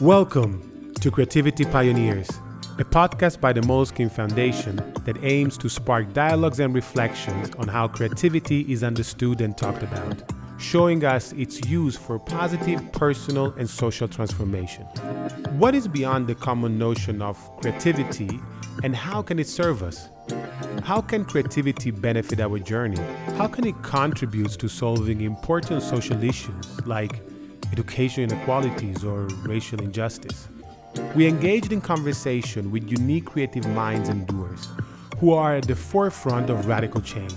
Welcome to Creativity Pioneers, a podcast by the Moleskine Foundation that aims to spark dialogues and reflections on how creativity is understood and talked about, showing us its use for positive personal and social transformation. What is beyond the common notion of creativity and how can it serve us? How can creativity benefit our journey? How can it contribute to solving important social issues like education inequalities or racial injustice? We engaged in conversation with unique creative minds and doers who are at the forefront of radical change.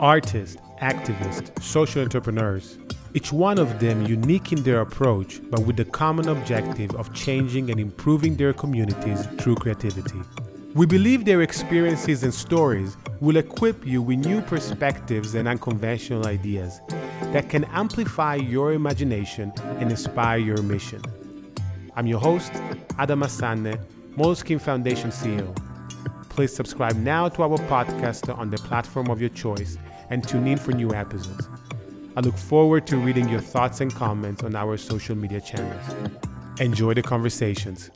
Artists, activists, social entrepreneurs, each one of them unique in their approach, but with the common objective of changing and improving their communities through creativity. We believe their experiences and stories will equip you with new perspectives and unconventional ideas that can amplify your imagination and inspire your mission. I'm your host, Adama Sanneh, Moleskine Foundation CEO. Please subscribe now to our podcast on the platform of your choice and tune in for new episodes. I look forward to reading your thoughts and comments on our social media channels. Enjoy the conversations.